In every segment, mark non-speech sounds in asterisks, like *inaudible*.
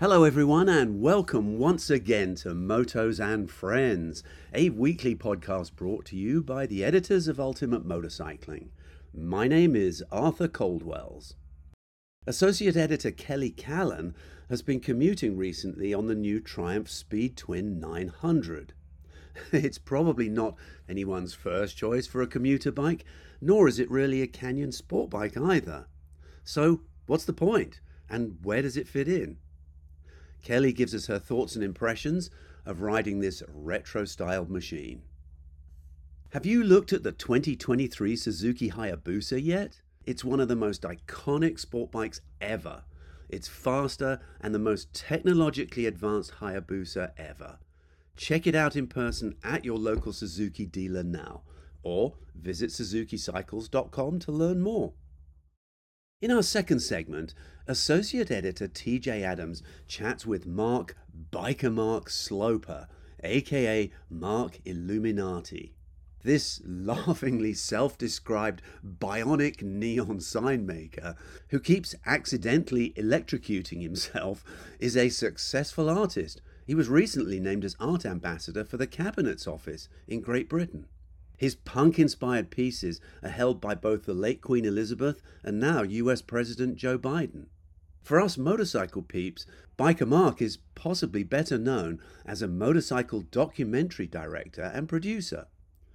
Hello, everyone, and welcome once again to Motos and Friends, a weekly podcast brought to you by the editors of Ultimate Motorcycling. My name is Arthur Coldwells. Associate editor Kelly Callan has been commuting recently on the new Triumph Speed Twin 900. *laughs* It's probably not anyone's first choice for a commuter bike, nor is it really a Canyon sport bike either. So, what's the point, and where does it fit in? Kelly gives us her thoughts and impressions of riding this retro styled machine. Have you looked at the 2023 Suzuki Hayabusa yet? It's one of the most iconic sport bikes ever. It's faster and the most technologically advanced Hayabusa ever. Check it out in person at your local Suzuki dealer now, or visit suzukicycles.com to learn more. In our second segment, Associate Editor TJ Adams chats with Mark Biker Mark Sloper, aka Mark Illuminati. This laughingly self described bionic neon sign maker, who keeps accidentally electrocuting himself, is a successful artist. He was recently named as art ambassador for the Cabinet's Office in Great Britain. His punk inspired pieces are held by both the late Queen Elizabeth and now US President Joe Biden. For us motorcycle peeps, Biker Mark is possibly better known as a motorcycle documentary director and producer.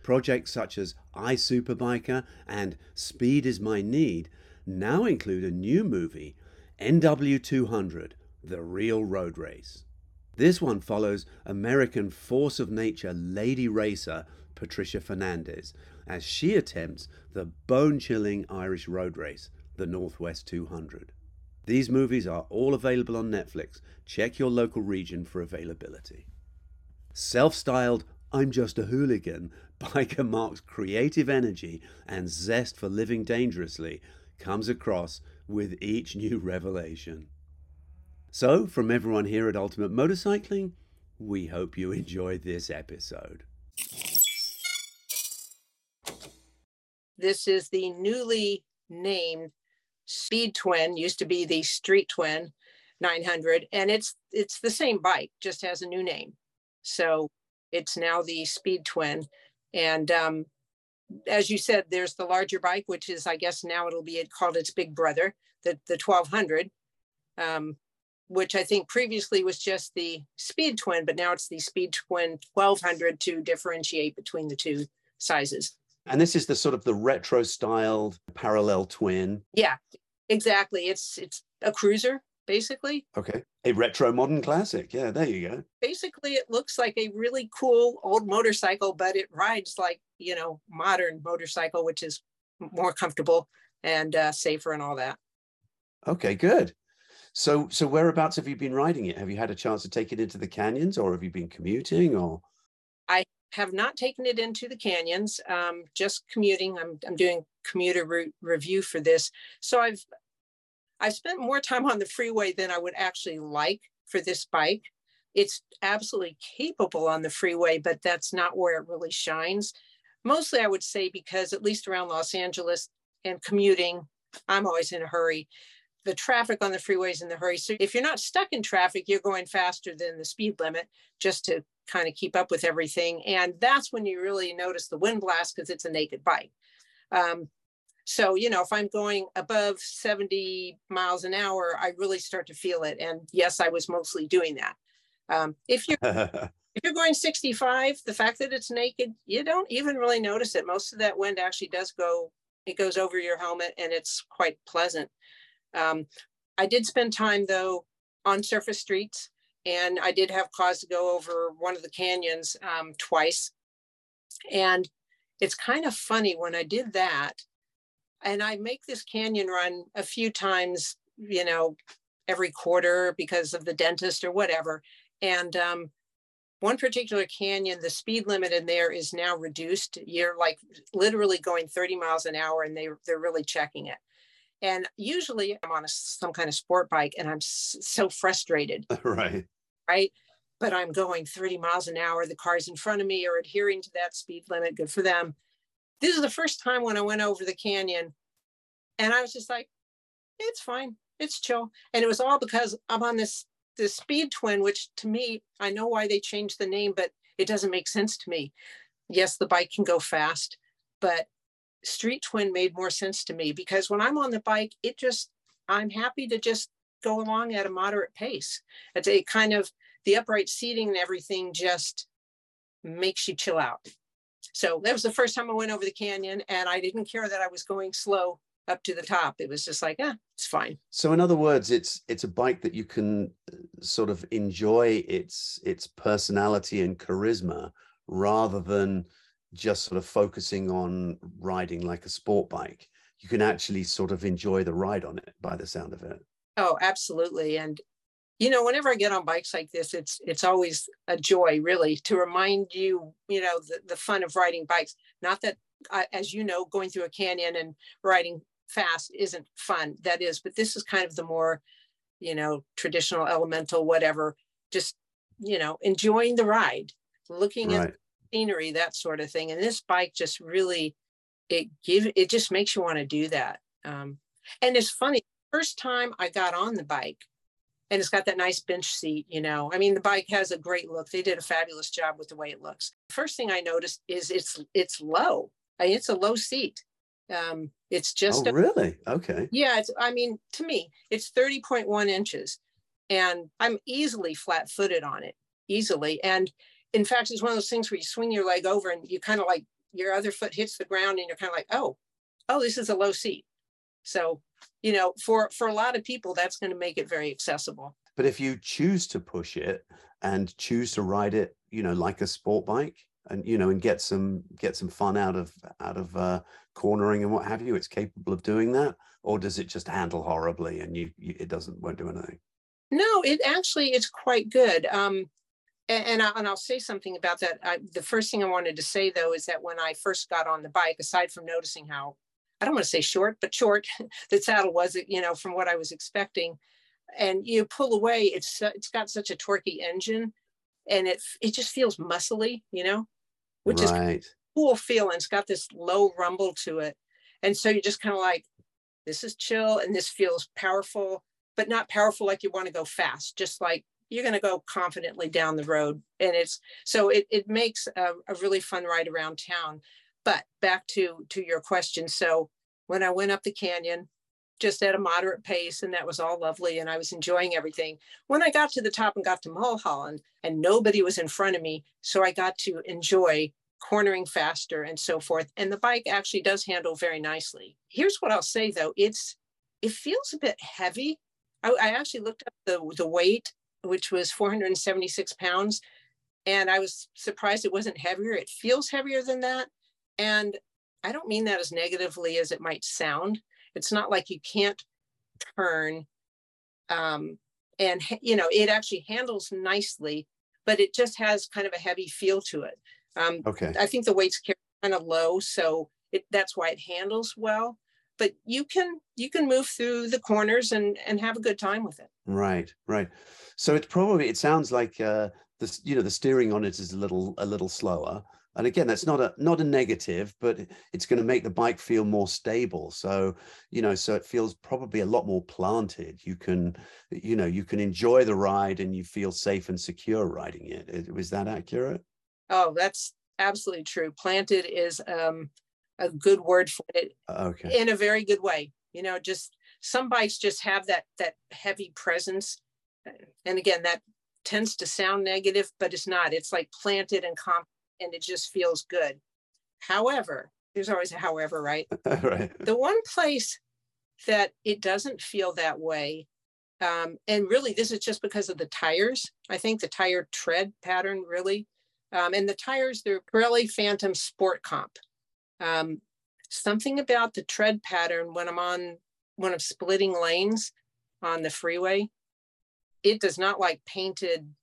Projects such as I Superbiker and Speed is My Need now include a new movie, NW200 The Real Road Race. This one follows American force of nature lady racer Patricia Fernandez as she attempts the bone chilling Irish road race, the Northwest 200. These movies are all available on Netflix. Check your local region for availability. Self styled I'm Just a Hooligan, Biker *laughs* Mark's creative energy and zest for living dangerously comes across with each new revelation. So, from everyone here at Ultimate Motorcycling, we hope you enjoyed this episode. This is the newly named Speed Twin, used to be the Street Twin 900, and it's it's the same bike, just has a new name. So it's now the Speed Twin, and um, as you said, there's the larger bike, which is I guess now it'll be called its big brother, the the 1200, um, which I think previously was just the Speed Twin, but now it's the Speed Twin 1200 to differentiate between the two sizes. And this is the sort of the retro styled parallel twin. Yeah, exactly. It's it's a cruiser basically. Okay. A retro modern classic. Yeah, there you go. Basically, it looks like a really cool old motorcycle, but it rides like, you know, modern motorcycle, which is more comfortable and uh, safer and all that. Okay, good. So, so whereabouts have you been riding it? Have you had a chance to take it into the canyons, or have you been commuting? Or I have not taken it into the canyons, um, just commuting. I'm, I'm doing commuter route review for this. So I've, I've spent more time on the freeway than I would actually like for this bike. It's absolutely capable on the freeway, but that's not where it really shines. Mostly, I would say, because at least around Los Angeles and commuting, I'm always in a hurry. The traffic on the freeways in the hurry. So if you're not stuck in traffic, you're going faster than the speed limit just to kind of keep up with everything. And that's when you really notice the wind blast because it's a naked bike. Um, so, you know, if I'm going above 70 miles an hour, I really start to feel it. And yes, I was mostly doing that. Um, if you're *laughs* if you're going 65, the fact that it's naked, you don't even really notice it. Most of that wind actually does go, it goes over your helmet and it's quite pleasant. Um, I did spend time though on surface streets and I did have cause to go over one of the canyons um, twice. And it's kind of funny when I did that, and I make this canyon run a few times, you know, every quarter because of the dentist or whatever. And um, one particular canyon, the speed limit in there is now reduced. You're like literally going 30 miles an hour, and they they're really checking it. And usually I'm on a, some kind of sport bike and I'm so frustrated. *laughs* right right? But I'm going 30 miles an hour. The cars in front of me are adhering to that speed limit. Good for them. This is the first time when I went over the canyon and I was just like, it's fine. It's chill. And it was all because I'm on this the Speed Twin, which to me, I know why they changed the name, but it doesn't make sense to me. Yes, the bike can go fast, but Street Twin made more sense to me because when I'm on the bike, it just, I'm happy to just go along at a moderate pace. It's a kind of the upright seating and everything just makes you chill out. So that was the first time I went over the canyon and I didn't care that I was going slow up to the top. It was just like, ah, it's fine. So in other words, it's it's a bike that you can uh, sort of enjoy its its personality and charisma rather than just sort of focusing on riding like a sport bike. You can actually sort of enjoy the ride on it by the sound of it. Oh, absolutely. And you know, whenever I get on bikes like this, it's it's always a joy, really, to remind you, you know, the, the fun of riding bikes. Not that, I, as you know, going through a canyon and riding fast isn't fun. That is, but this is kind of the more, you know, traditional, elemental, whatever. Just you know, enjoying the ride, looking right. at scenery, that sort of thing. And this bike just really, it give it just makes you want to do that. Um, and it's funny. First time I got on the bike, and it's got that nice bench seat you know i mean the bike has a great look they did a fabulous job with the way it looks first thing i noticed is it's it's low I mean, it's a low seat um it's just oh, a, really okay yeah it's i mean to me it's 30.1 inches and i'm easily flat footed on it easily and in fact it's one of those things where you swing your leg over and you kind of like your other foot hits the ground and you're kind of like oh oh this is a low seat so you know, for for a lot of people, that's going to make it very accessible. But if you choose to push it and choose to ride it, you know, like a sport bike, and you know, and get some get some fun out of out of uh, cornering and what have you, it's capable of doing that, or does it just handle horribly and you, you it doesn't won't do anything? No, it actually is quite good. Um, and, and, I, and I'll say something about that. I, the first thing I wanted to say though is that when I first got on the bike, aside from noticing how I don't want to say short, but short. *laughs* the saddle was, you know, from what I was expecting. And you pull away, it's it's got such a torquey engine, and it it just feels muscly, you know, which right. is cool feeling. It's got this low rumble to it, and so you're just kind of like, this is chill, and this feels powerful, but not powerful like you want to go fast. Just like you're going to go confidently down the road, and it's so it it makes a, a really fun ride around town. But back to to your question. So when I went up the canyon, just at a moderate pace, and that was all lovely, and I was enjoying everything. When I got to the top and got to Mulholland, and nobody was in front of me, so I got to enjoy cornering faster and so forth. And the bike actually does handle very nicely. Here's what I'll say though: it's it feels a bit heavy. I, I actually looked up the the weight, which was 476 pounds, and I was surprised it wasn't heavier. It feels heavier than that, and I don't mean that as negatively as it might sound. It's not like you can't turn. Um, and, you know, it actually handles nicely, but it just has kind of a heavy feel to it. Um, okay. I think the weight's kind of low, so it, that's why it handles well. But you can you can move through the corners and and have a good time with it. Right, right. So it's probably it sounds like uh, the you know the steering on it is a little a little slower, and again that's not a not a negative but it's going to make the bike feel more stable. So you know so it feels probably a lot more planted. You can you know you can enjoy the ride and you feel safe and secure riding it. Was that accurate? Oh that's absolutely true. Planted is um a good word for it okay in a very good way you know just some bikes just have that that heavy presence and again that tends to sound negative but it's not it's like planted and comp and it just feels good. However, there's always a however, right? *laughs* right. The one place that it doesn't feel that way, um, and really this is just because of the tires. I think the tire tread pattern really, um, and the tires, they're Pirelli Phantom Sport Comp. Um, something about the tread pattern when I'm on when I'm splitting lanes on the freeway, it does not like painted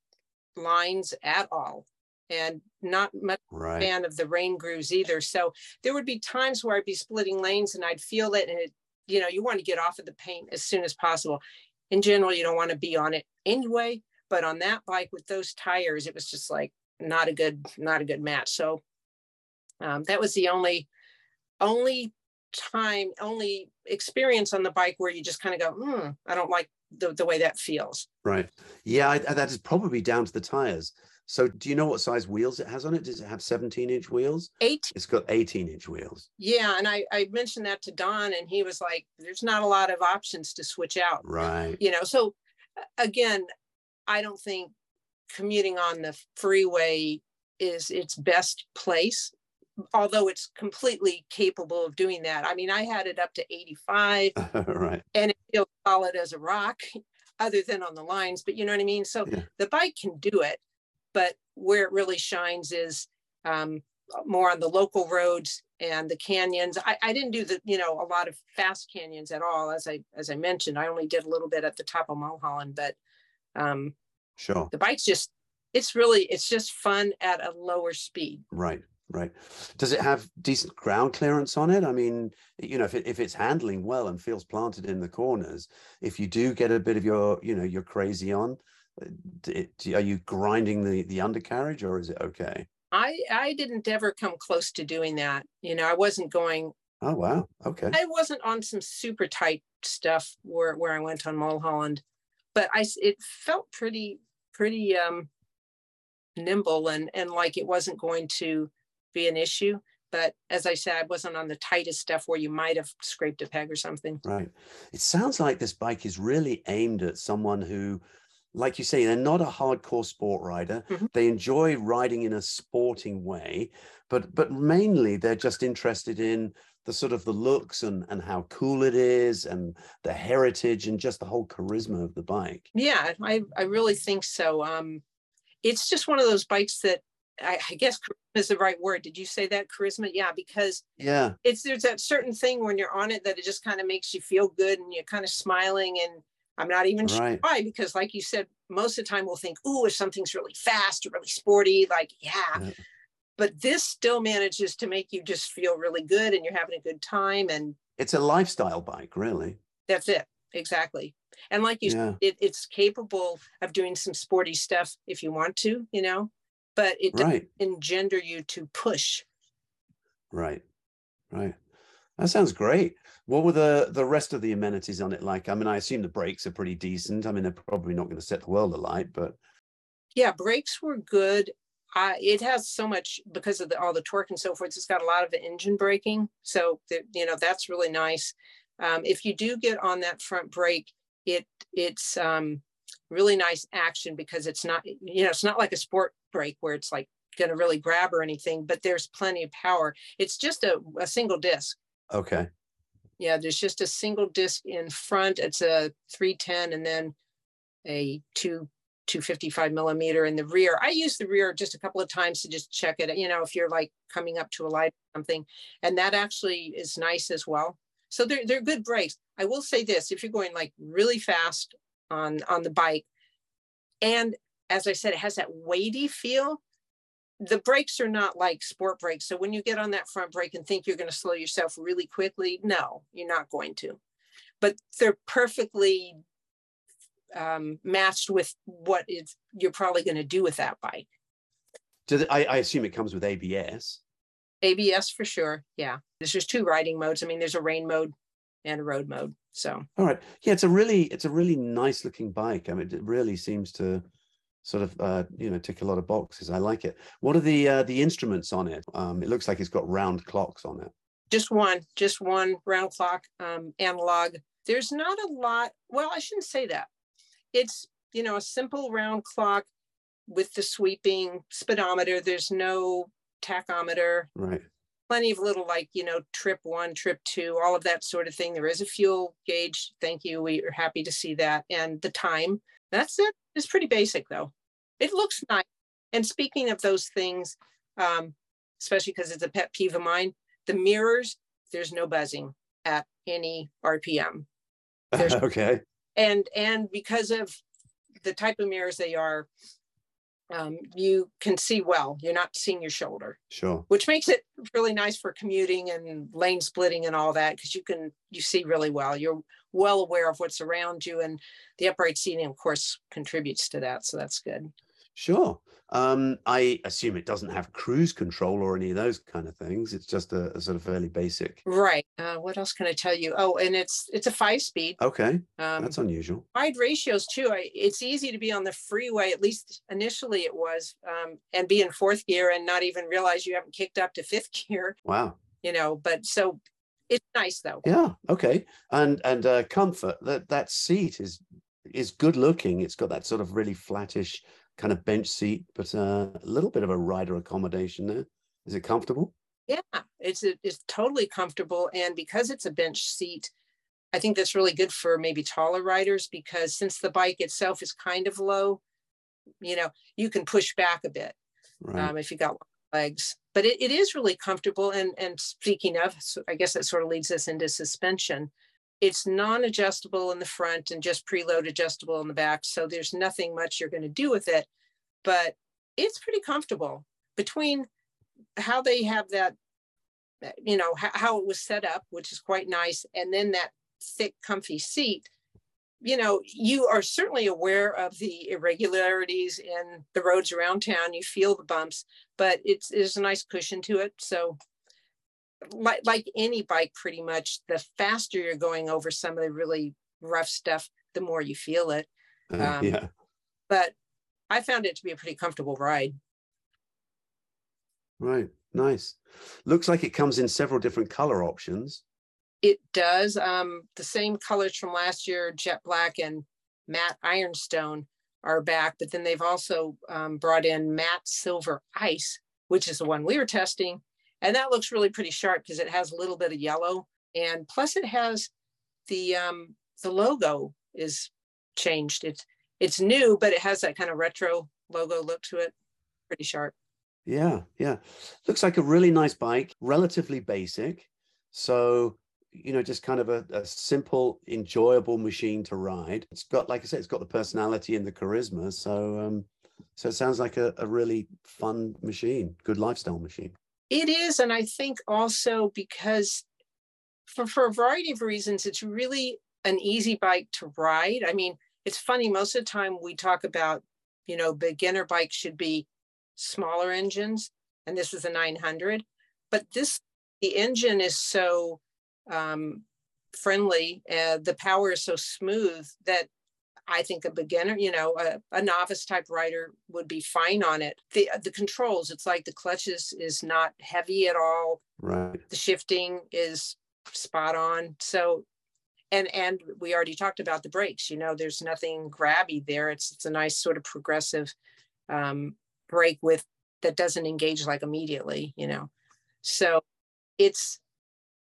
lines at all and not much right. fan of the rain grooves either. So there would be times where I'd be splitting lanes and I'd feel it and it, you know, you want to get off of the paint as soon as possible. In general, you don't want to be on it anyway, but on that bike with those tires, it was just like not a good, not a good match. So um, that was the only, only time, only experience on the bike where you just kind of go, hmm, I don't like the, the way that feels. Right. Yeah, I, that is probably down to the tires. So do you know what size wheels it has on it? Does it have 17 inch wheels? Eight. It's got 18 inch wheels. Yeah. And I, I mentioned that to Don and he was like, there's not a lot of options to switch out. Right. You know, so again, I don't think commuting on the freeway is its best place although it's completely capable of doing that. I mean, I had it up to 85 *laughs* right. and it feels solid as a rock other than on the lines, but you know what I mean? So yeah. the bike can do it, but where it really shines is um, more on the local roads and the canyons. I, I didn't do the, you know, a lot of fast canyons at all. As I, as I mentioned, I only did a little bit at the top of Mulholland, but um, sure. The bike's just, it's really, it's just fun at a lower speed. Right. Right. Does it have decent ground clearance on it? I mean, you know, if it, if it's handling well and feels planted in the corners, if you do get a bit of your, you know, your crazy on, uh, it, are you grinding the the undercarriage or is it okay? I I didn't ever come close to doing that. You know, I wasn't going. Oh wow. Okay. I wasn't on some super tight stuff where where I went on Mulholland, but I it felt pretty pretty um nimble and and like it wasn't going to be an issue. But as I said, I wasn't on the tightest stuff where you might have scraped a peg or something. Right. It sounds like this bike is really aimed at someone who, like you say, they're not a hardcore sport rider. Mm-hmm. They enjoy riding in a sporting way, but but mainly they're just interested in the sort of the looks and and how cool it is and the heritage and just the whole charisma of the bike. Yeah, I I really think so. Um, it's just one of those bikes that I, I guess charisma is the right word. Did you say that charisma? Yeah, because yeah, it's there's that certain thing when you're on it that it just kind of makes you feel good and you're kind of smiling. And I'm not even right. sure why, because like you said, most of the time we'll think, oh, if something's really fast or really sporty, like yeah. yeah. But this still manages to make you just feel really good and you're having a good time. And it's a lifestyle bike, really. That's it. Exactly. And like you yeah. said, it, it's capable of doing some sporty stuff if you want to, you know but it doesn't engender you to push. Right, right. That sounds great. What were the the rest of the amenities on it like? I mean, I assume the brakes are pretty decent. I mean, they're probably not going to set the world alight, but yeah, brakes were good. Uh, it has so much because of the, all the torque and so forth. It's got a lot of engine braking, so the, you know that's really nice. Um, if you do get on that front brake, it it's um, really nice action because it's not you know it's not like a sport brake where it's like going to really grab or anything, but there's plenty of power. It's just a, a single disc. Okay. Yeah, there's just a single disc in front. It's a 310 and then a two 255 millimeter in the rear. I use the rear just a couple of times to just check it, you know, if you're like coming up to a light or something. And that actually is nice as well. So they're, they're good brakes. I will say this, if you're going like really fast on, on the bike, and as I said, it has that weighty feel. The brakes are not like sport brakes. So when you get on that front brake and think you're going to slow yourself really quickly, no, you're not going to. But they're perfectly um, matched with what is you're probably going to do with that bike. So I, I assume it comes with ABS. ABS for sure. Yeah. There's just two riding modes. I mean, there's a rain mode and a road mode. So all right. Yeah, it's a really it's a really nice looking bike. I mean, it really seems to sort of uh, you know tick a lot of boxes. I like it. What are the uh, the instruments on it? Um, it looks like it's got round clocks on it. Just one, just one round clock, um, analog. There's not a lot. Well, I shouldn't say that. It's you know a simple round clock with the sweeping speedometer. There's no tachometer. Right. Plenty of little like you know trip one, trip two, all of that sort of thing. There is a fuel gauge. Thank you. We are happy to see that, and the time. That's it. It's pretty basic though. It looks nice. And speaking of those things, um, especially because it's a pet peeve of mine, the mirrors, there's no buzzing at any RPM. *laughs* Okay. And and because of the type of mirrors they are, um, you can see well. You're not seeing your shoulder. Sure. Which makes it really nice for commuting and lane splitting and all that because you can you see really well. You're well aware of what's around you, and the upright seating, of course, contributes to that. So that's good. Sure. Um, I assume it doesn't have cruise control or any of those kind of things. It's just a, a sort of fairly basic. Right. Uh, what else can I tell you? Oh, and it's it's a five speed. Okay, Um, that's unusual. wide ratios too. I, it's easy to be on the freeway. At least initially it was, um, and be in fourth gear and not even realize you haven't kicked up to fifth *laughs* gear. Wow. You know, but so it's nice though. Yeah. Okay. And and uh, comfort. That that seat is is good looking. It's got that sort of really flattish kind of bench seat, but uh, a little bit of a rider accommodation there. Is it comfortable? Yeah, it's it's totally comfortable, and because it's a bench seat, I think that's really good for maybe taller riders because since the bike itself is kind of low, you know, you can push back a bit Right. um, if you got legs. But it, it is really comfortable. And and speaking of, so I guess that sort of leads us into suspension. It's non-adjustable in the front and just preload adjustable in the back. So there's nothing much you're going to do with it, but it's pretty comfortable between how they have that, you know, how, how it was set up, which is quite nice, and then that thick, comfy seat. You know, you are certainly aware of the irregularities in the roads around town. You feel the bumps, but it's there's a nice cushion to it. So, like like any bike, pretty much, the faster you're going over some of the really rough stuff, the more you feel it. Uh, um, yeah. But I found it to be a pretty comfortable ride. Right. Nice. Looks like it comes in several different color options. It does. Um, the same colors from last year, jet black and matte ironstone are back, but then they've also um, brought in matte silver ice, which is the one we were testing. And that looks really pretty sharp because it has a little bit of yellow. And plus it has the um, the logo is changed. It's it's new, but it has that kind of retro logo look to it. Pretty sharp. Yeah, yeah. Looks like a really nice bike, relatively basic. So, you know, just kind of a, a simple, enjoyable machine to ride. It's got, like I said, it's got the personality and the charisma. So, um, so it sounds like a, a really fun machine, good lifestyle machine. It is, and I think also because for, for a variety of reasons, it's really an easy bike to ride. I mean, it's funny, most of the time we talk about, you know, beginner bikes should be smaller engines, and this is a 900, but this, the engine is so um, friendly, uh, the power is so smooth that I think a beginner, you know, a, a novice type rider would be fine on it. The the controls, it's like the clutches is not heavy at all. Right. The shifting is spot on. So and and we already talked about the brakes, you know, there's nothing grabby there. It's it's a nice sort of progressive um brake with that doesn't engage like immediately, you know. So it's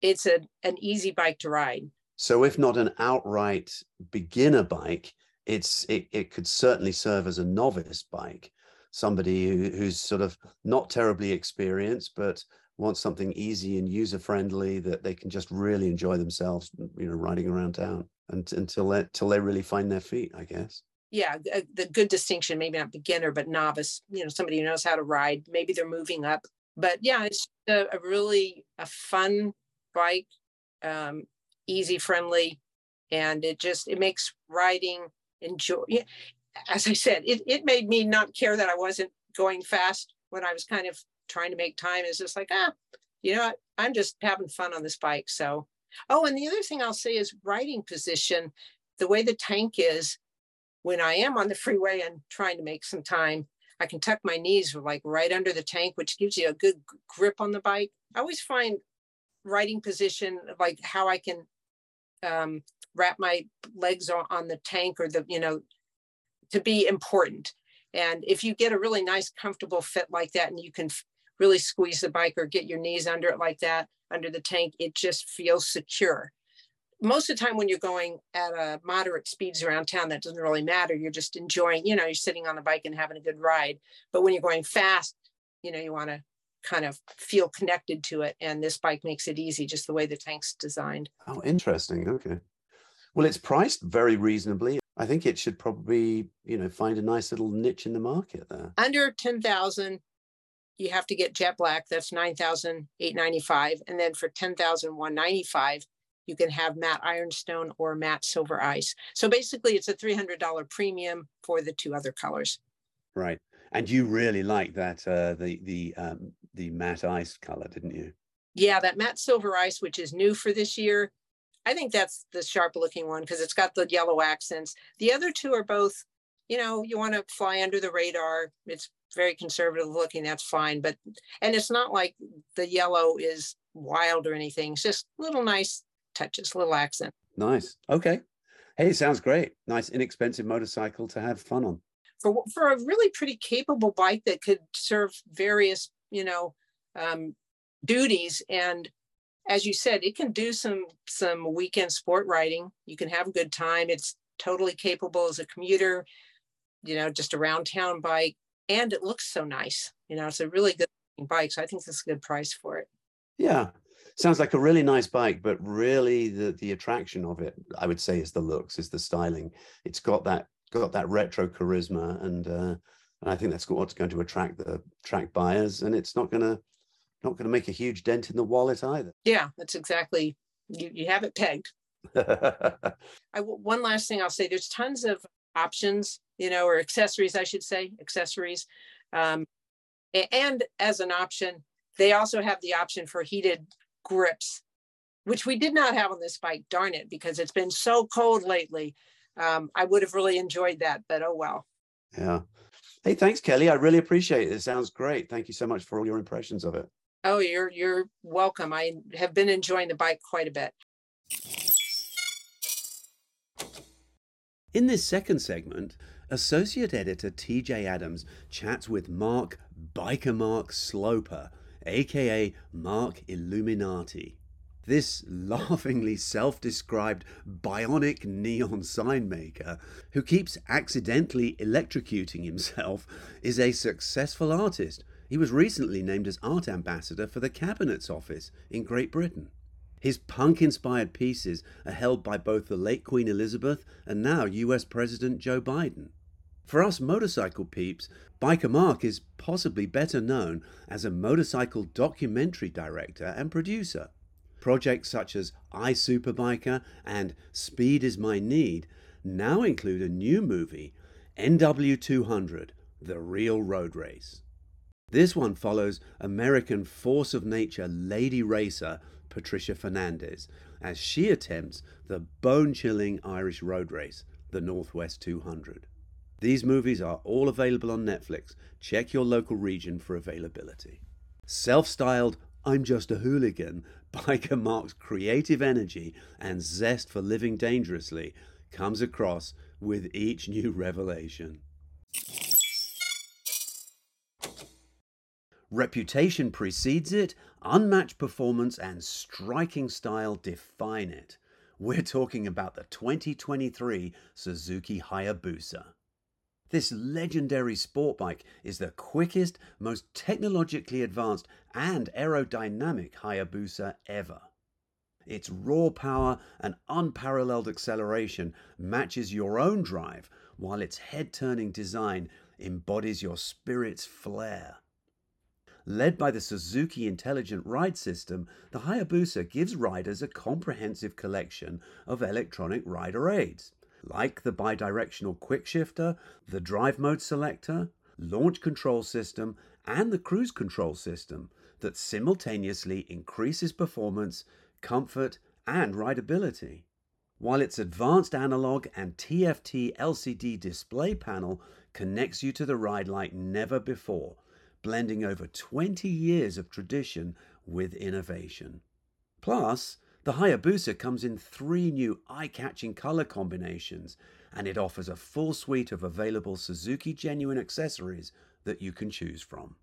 it's a an easy bike to ride. So, if not an outright beginner bike, it's it, it could certainly serve as a novice bike. Somebody who, who's sort of not terribly experienced, but wants something easy and user friendly that they can just really enjoy themselves, you know, riding around town and, until they, until they really find their feet, I guess. yeah g- uh, the good distinction maybe not beginner but novice you know somebody who knows how to ride maybe they're moving up but yeah it's a, a really a fun bike um easy friendly and it just it makes riding enjoy as i said it, it made me not care that i wasn't going fast when i was kind of trying to make time it's just like ah you know what? i'm just having fun on this bike so oh and the other thing i'll say is riding position the way the tank is when I am on the freeway and trying to make some time, I can tuck my knees like right under the tank, which gives you a good grip on the bike. I always find riding position, like how I can um, wrap my legs on, on the tank or the, you know, to be important. And if you get a really nice, comfortable fit like that, and you can really squeeze the bike or get your knees under it like that, under the tank, it just feels secure most of the time when you're going at a moderate speeds around town, that doesn't really matter. You're just enjoying, you know, you're sitting on the bike and having a good ride. But when you're going fast, you know, you want to kind of feel connected to it. And this bike makes it easy, just the way the tank's designed. Oh, interesting. Okay. Well, it's priced very reasonably. I think it should probably, you know, find a nice little niche in the market there. Under 10,000, you have to get jet black. That's 9,895. And then for 10,195, you can have matte ironstone or matte silver ice. So basically it's a $300 premium for the two other colors. Right. And you really like that uh, the the um, the matte ice color, didn't you? Yeah, that matte silver ice, which is new for this year. I think that's the sharp looking one because it's got the yellow accents. The other two are both, you know, you want to fly under the radar. It's very conservative looking, that's fine. But and it's not like the yellow is wild or anything. It's just little nice touches, little accent. Nice. Okay. Hey, sounds great. Nice, inexpensive motorcycle to have fun on. For for a really pretty capable bike that could serve various, you know, um, duties and as you said, it can do some some weekend sport riding. You can have a good time. It's totally capable as a commuter, you know, just a round town bike, and it looks so nice. You know, it's a really good bike. So I think it's a good price for it. Yeah, sounds like a really nice bike, but really the the attraction of it, I would say, is the looks, is the styling. It's got that got that retro charisma, and uh, and I think that's what's going to attract the attract buyers, and it's not going to not going to make a huge dent in the wallet either. Yeah, that's exactly you. You have it pegged. *laughs* I one last thing I'll say: there's tons of options, you know, or accessories, I should say, accessories. Um, and as an option, they also have the option for heated grips, which we did not have on this bike. Darn it, because it's been so cold lately. Um, I would have really enjoyed that, but oh well. Yeah. Hey, thanks, Kelly. I really appreciate it. It sounds great. Thank you so much for all your impressions of it. Oh, you're you're welcome. I have been enjoying the bike quite a bit. In this second segment, Associate Editor TJ Adams chats with Mark Biker Mark Sloper, aka Mark Illuminati. This laughingly self described bionic neon sign maker, who keeps accidentally electrocuting himself, is a successful artist he was recently named as art ambassador for the Cabinet's office in Great Britain. His punk inspired pieces are held by both the late Queen Elizabeth and now US President Joe Biden. For us motorcycle peeps, Biker Mark is possibly better known as a motorcycle documentary director and producer. Projects such as I Superbiker and Speed is My Need now include a new movie, NW200 The Real Road Race. This one follows American force of nature lady racer Patricia Fernandez as she attempts the bone chilling Irish road race, the Northwest 200. These movies are all available on Netflix. Check your local region for availability. Self styled I'm Just a Hooligan, Biker Mark's creative energy and zest for living dangerously comes across with each new revelation. Reputation precedes it, unmatched performance and striking style define it. We're talking about the 2023 Suzuki Hayabusa. This legendary sport bike is the quickest, most technologically advanced, and aerodynamic Hayabusa ever. Its raw power and unparalleled acceleration matches your own drive, while its head turning design embodies your spirit's flair. Led by the Suzuki Intelligent Ride System, the Hayabusa gives riders a comprehensive collection of electronic rider aids, like the bidirectional quick shifter, the drive mode selector, launch control system, and the cruise control system that simultaneously increases performance, comfort, and rideability. While its advanced analog and TFT LCD display panel connects you to the ride like never before, blending over 20 years of tradition with innovation. Plus, the Hayabusa comes in three new eye catching color combinations and it offers a full suite of available Suzuki genuine accessories that you can choose from.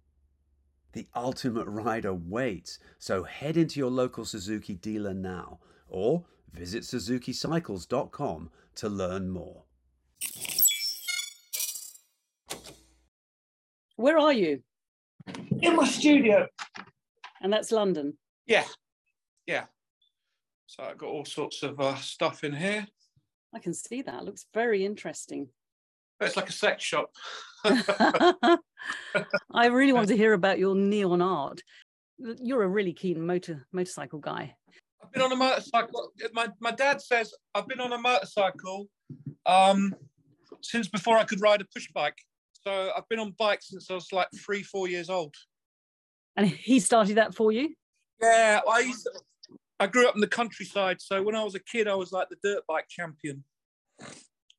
The ultimate rider waits, so head into your local Suzuki dealer now or visit SuzukiCycles.com to learn more. Where are you? in my studio. And that's London. Yeah, yeah. So I've got all sorts of uh, stuff in here. I can see that. It looks very interesting. It's like a sex shop. *laughs* I really want to hear *laughs* about your neon art. You're a really keen motor motorcycle guy. I've been on a motorcycle. My, my dad says I've been on a motorcycle um, since before I could ride a push bike. So I've been on bikes since I was like three, four years old. And he started that for you? Yeah, I used to, I grew up in the countryside, so when I was a kid, I was like the dirt bike champion.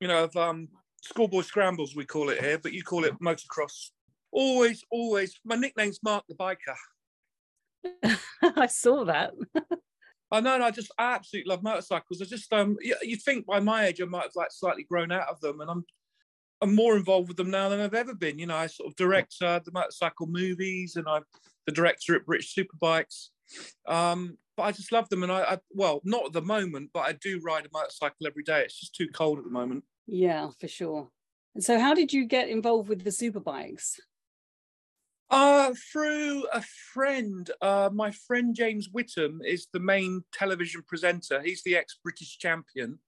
You know, of um, schoolboy scrambles we call it here, but you call it motocross. Always, always. My nickname's Mark the Biker. *laughs* I saw that. I know, and I just I absolutely love motorcycles. I just um, you, you think by my age I might have like slightly grown out of them, and I'm I'm more involved with them now than I've ever been. You know, I sort of direct uh, the motorcycle movies, and I'm the director at British Superbikes. Um, but I just love them, and I, I well, not at the moment, but I do ride a motorcycle every day. It's just too cold at the moment. Yeah, for sure. And so, how did you get involved with the superbikes? Uh, through a friend. Uh, my friend James Whitham is the main television presenter. He's the ex-British champion,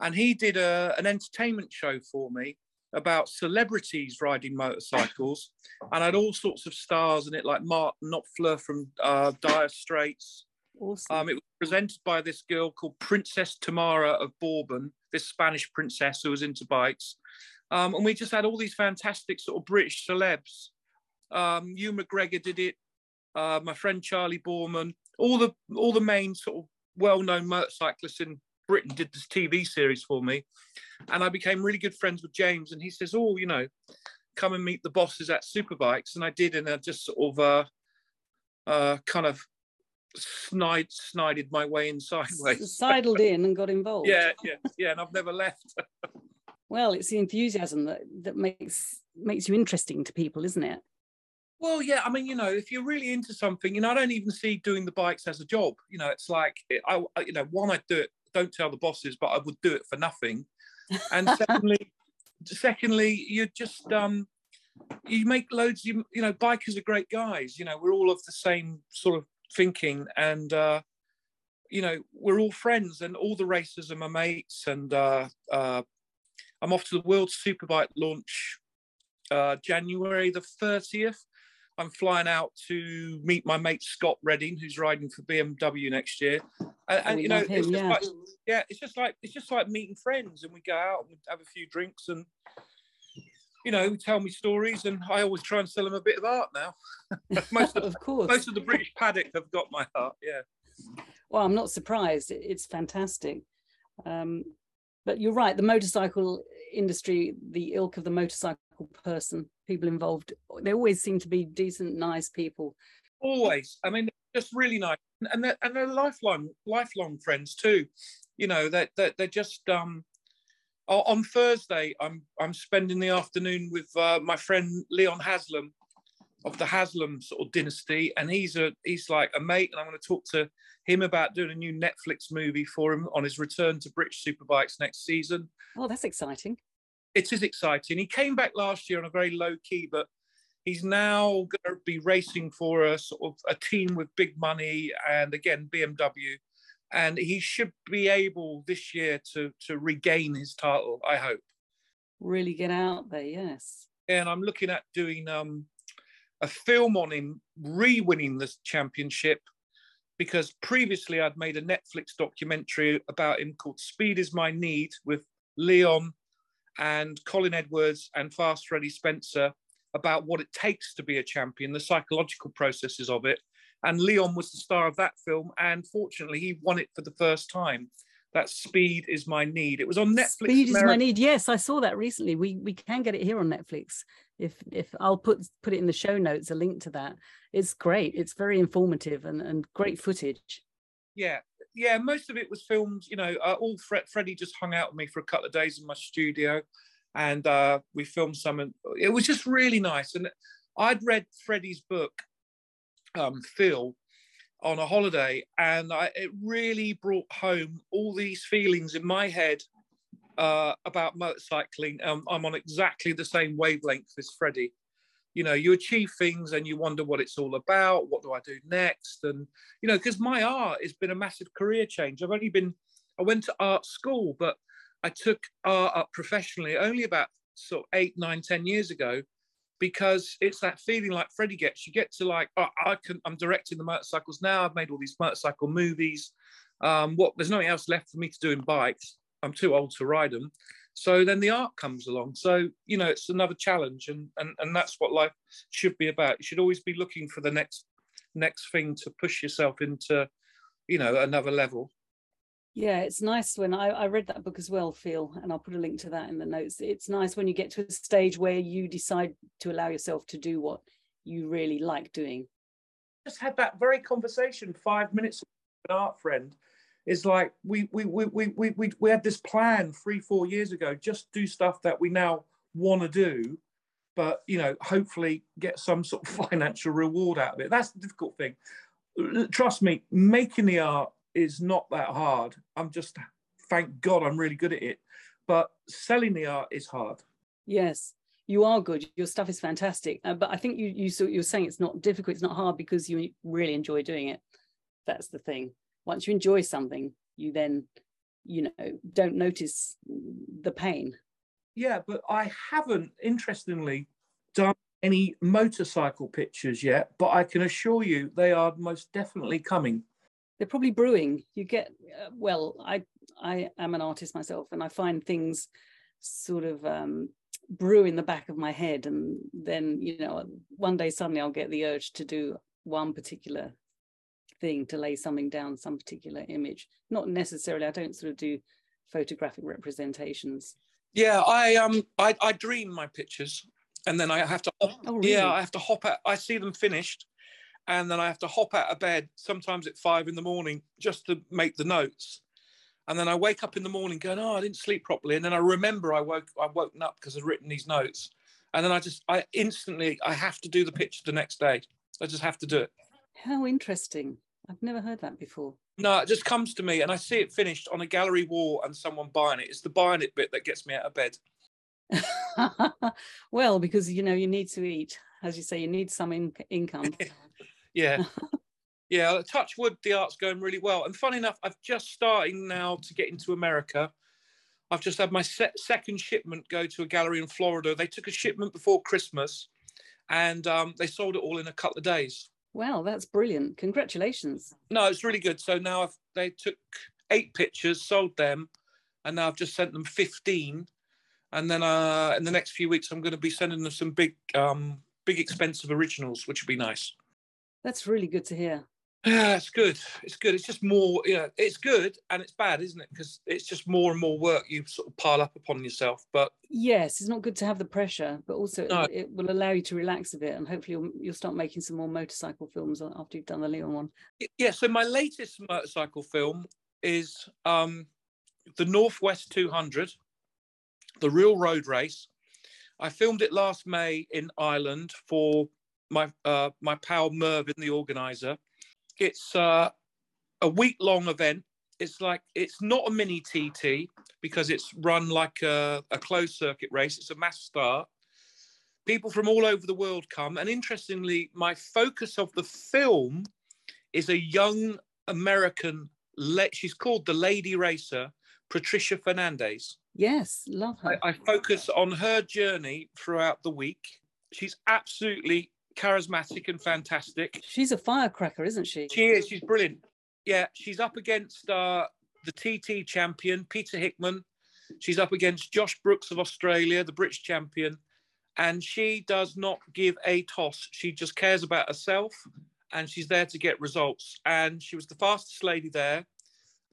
and he did a, an entertainment show for me about celebrities riding motorcycles, and I had all sorts of stars in it, like Mark Knopfler from uh, Dire Straits. Awesome. Um, it was presented by this girl called Princess Tamara of Bourbon, this Spanish princess who was into bikes. Um, and we just had all these fantastic sort of British celebs. Um, Ewan McGregor did it. Uh, my friend Charley Boorman, all the all the main sort of well-known motorcyclists in Britain did this TV series for me, and I became really good friends with James. And he says, "Oh, you know, come and meet the bosses at Superbikes," and I did, and I just sort of uh, uh, kind of snide snided my way in sideways. Sidled *laughs* in and got involved. yeah, yeah, yeah, and I've never left. Well, it's the enthusiasm that that makes makes you interesting to people, isn't it? Well, yeah, I mean, you know, if you're really into something, you know, I don't even see doing the bikes as a job. You know, it's like, I, I you know, one, I'd do it, don't tell the bosses, but I would do it for nothing. And *laughs* secondly, secondly, you just, um, you make loads, you, you know, bikers are great guys. You know, we're all of the same sort of thinking and, uh, you know, we're all friends and all the racers are my mates. And uh, uh, I'm off to the World Superbike launch uh, January the 30th. I'm flying out to meet my mate Scott Redding, who's riding for BMW next year. And, and we you know, him, it's just yeah. like, yeah, it's just like it's just like meeting friends, and we go out and have a few drinks, and you know, tell me stories, and I always try and sell them a bit of art now. *laughs* most of of course. most of the British paddock have got my heart. Yeah. Well, I'm not surprised. It's fantastic. Um, but you're right. The motorcycle industry, the ilk of the motorcycle person, people involved, they always seem to be decent, nice people. always i mean just really nice and they're, and they're lifelong lifelong friends too you know that they're, they're just um o- on thursday i'm i'm spending the afternoon with uh, my friend leon haslam of the haslam sort of dynasty and he's a he's like a mate and i'm going to talk to him about doing a new netflix movie for him on his return to british superbikes next season Oh, that's exciting. it is exciting. He came back last year on a very low key, but he's now going to be racing for a sort of a team with big money and again BMW, and he should be able this year to to regain his title. I hope. Really get out there, yes. And I'm looking at doing um, a film on him re-winning this championship because previously I'd made a Netflix documentary about him called Speed Is My Need with Leon and Colin Edwards and Fast Freddie Spencer about what it takes to be a champion, the psychological processes of it. And Leon was the star of that film, and fortunately, he won it for the first time. That Speed Is My Need. It was on Netflix. Speed is my need. Yes, I saw that recently. We we can get it here on Netflix. If if I'll put put it in the show notes, a link to that. It's great. It's very informative and, and great footage. yeah yeah most of it was filmed you know uh, all Fred, freddie just hung out with me for a couple of days in my studio and uh, we filmed some and it was just really nice and i'd read freddie's book um, Feel on a holiday and I, it really brought home all these feelings in my head uh, about motorcycling. Um, i'm on exactly the same wavelength as freddie. You know you achieve things and you wonder what it's all about what do i do next? And you know because my art has been a massive career change. I've only been i went to art school but i took art up professionally only about sort of eight nine ten years ago because it's that feeling like freddie gets you get to like oh, i can i'm directing the motorcycles now i've made all these motorcycle movies um what there's nothing else left for me to do in bikes i'm too old to ride them So then the art comes along. So you know, it's another challenge, and and and that's what life should be about. You should always be looking for the next next thing to push yourself into, you know, another level. Yeah, it's nice when I, I read that book as well, Feel, and I'll put a link to that in the notes. It's nice when you get to a stage where you decide to allow yourself to do what you really like doing. Just had that very conversation five minutes with an art friend. It's like we we we we we we, we had this plan three, four years ago, just do stuff that we now want to do, but you know, hopefully get some sort of *laughs* financial reward out of it. That's the difficult thing. Trust me, making the art is not that hard. I'm just, thank God, I'm really good at it. But selling the art is hard. Yes, you are good. Your stuff is fantastic. Uh, but I think you you so you're saying it's not difficult. It's not hard because you really enjoy doing it. That's the thing. Once you enjoy something, you then, you know, don't notice the pain. Yeah, but I haven't, interestingly, done any motorcycle pictures yet. But I can assure you, they are most definitely coming they're probably brewing. You get uh, well. I I am an artist myself, and I find things sort of um, brew in the back of my head, and then you know one day suddenly I'll get the urge to do one particular thing to lay something down, some particular image. Not necessarily. I don't sort of do photographic representations. Yeah, I um I, I dream my pictures and then I have to oh, really? yeah I have to hop out. I see them finished and then I have to hop out of bed sometimes at five in the morning just to make the notes. And then I wake up in the morning going, "Oh, I didn't sleep properly," and then I remember I woke I woken up because I'd written these notes, and then I just I instantly I have to do the picture the next day. I just have to do it. How interesting! I've never heard that before. No, it just comes to me, and I see it finished on a gallery wall and someone buying it. It's the buying it bit that gets me out of bed. *laughs* well, because you know you need to eat, as you say, you need some in- income. *laughs* yeah. *laughs* yeah, touch wood, the art's going really well. And funny enough, I've just starting now to get into America. I've just had my se- second shipment go to a gallery in Florida. They took a shipment before Christmas and um, they sold it all in a couple of days. Wow, that's brilliant. Congratulations. No, it's really good. So now I've, they took eight pictures, sold them, and now I've just sent them 15. And then uh, in the next few weeks, I'm going to be sending them some big, um, big expensive originals, which would be nice. That's really good to hear. Yeah, it's good. It's good. It's just more, you know, it's good and it's bad, isn't it? Because it's just more and more work you sort of pile up upon yourself. But yes, it's not good to have the pressure, but also no. it, it, will allow you to relax a bit and hopefully you'll, you'll start making some more motorcycle films after you've done the Leon one. Yeah. So my latest motorcycle film is um, the Northwest 200, the real road race. I filmed it last May in Ireland for my uh, my pal Mervyn, the organizer. It's uh, a week long event. It's like it's not a mini TT because it's run like a, a closed circuit race. It's a mass start. People from all over the world come, and interestingly, my focus of the film is a young American. she's called the Lady Racer, Patricia Fernandez. Yes, love her. I, I focus on her journey throughout the week. She's absolutely charismatic and fantastic. She's a firecracker, isn't she? She is. She's brilliant. Yeah, she's up against uh, the TT champion, Peter Hickman. She's up against Josh Brookes of Australia, the British champion. And she does not give a toss. She just cares about herself and she's there to get results. And she was the fastest lady there.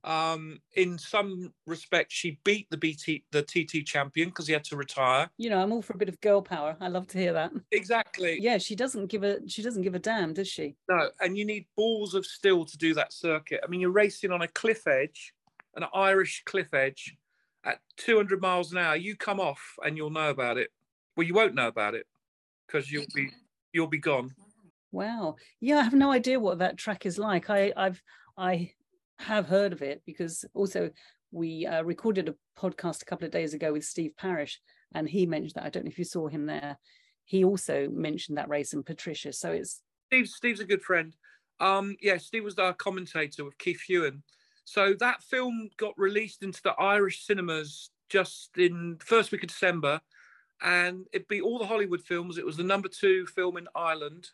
Um, in some respects, she beat the BT the TT champion because he had to retire. You know, I'm all for a bit of girl power. I love to hear that. Exactly. Yeah, she doesn't give a she doesn't give a damn, does she? No, and you need balls of steel to do that circuit. I mean, you're racing on a cliff edge, an Irish cliff edge, at 200 miles an hour. You come off, and you'll know about it. Well, you won't know about it because you'll be you'll be gone. Wow. Yeah, I have no idea what that track is like. I I've I have heard of it because also we uh, recorded a podcast a couple of days ago with Steve Parrish, and he mentioned that. I don't know if you saw him there. He also mentioned that race and Patricia. So it's Steve. Steve's a good friend. Um, yeah, Steve was our commentator with Keith Huewen. So that film got released into the Irish cinemas just in first week of December, and it beat all the Hollywood films. It was the number two film in Ireland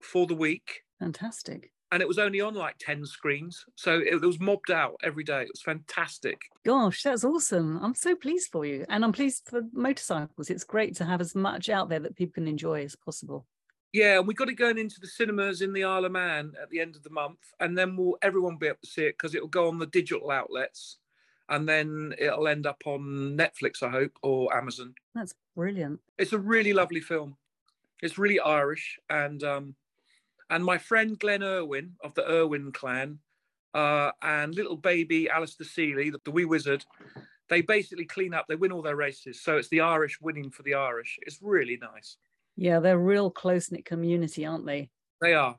for the week. Fantastic and it was only on like 10 screens. So it, it was mobbed out every day. It was fantastic. Gosh, that's awesome. I'm so pleased for you. And I'm pleased for motorcycles. It's great to have as much out there that people can enjoy as possible. Yeah, and we got it going into the cinemas in the Isle of Man at the end of the month, and then we'll everyone will be able to see it because it will go on the digital outlets, and then it'll end up on Netflix, I hope, or Amazon. That's brilliant. It's a really lovely film. It's really Irish, and um, and my friend Glenn Irwin of the Irwin clan, uh, and little baby Alastair Seeley, the, the wee wizard, they basically clean up. They win all their races, so it's the Irish winning for the Irish. It's really nice. Yeah, they're a real close knit community, aren't they? They are.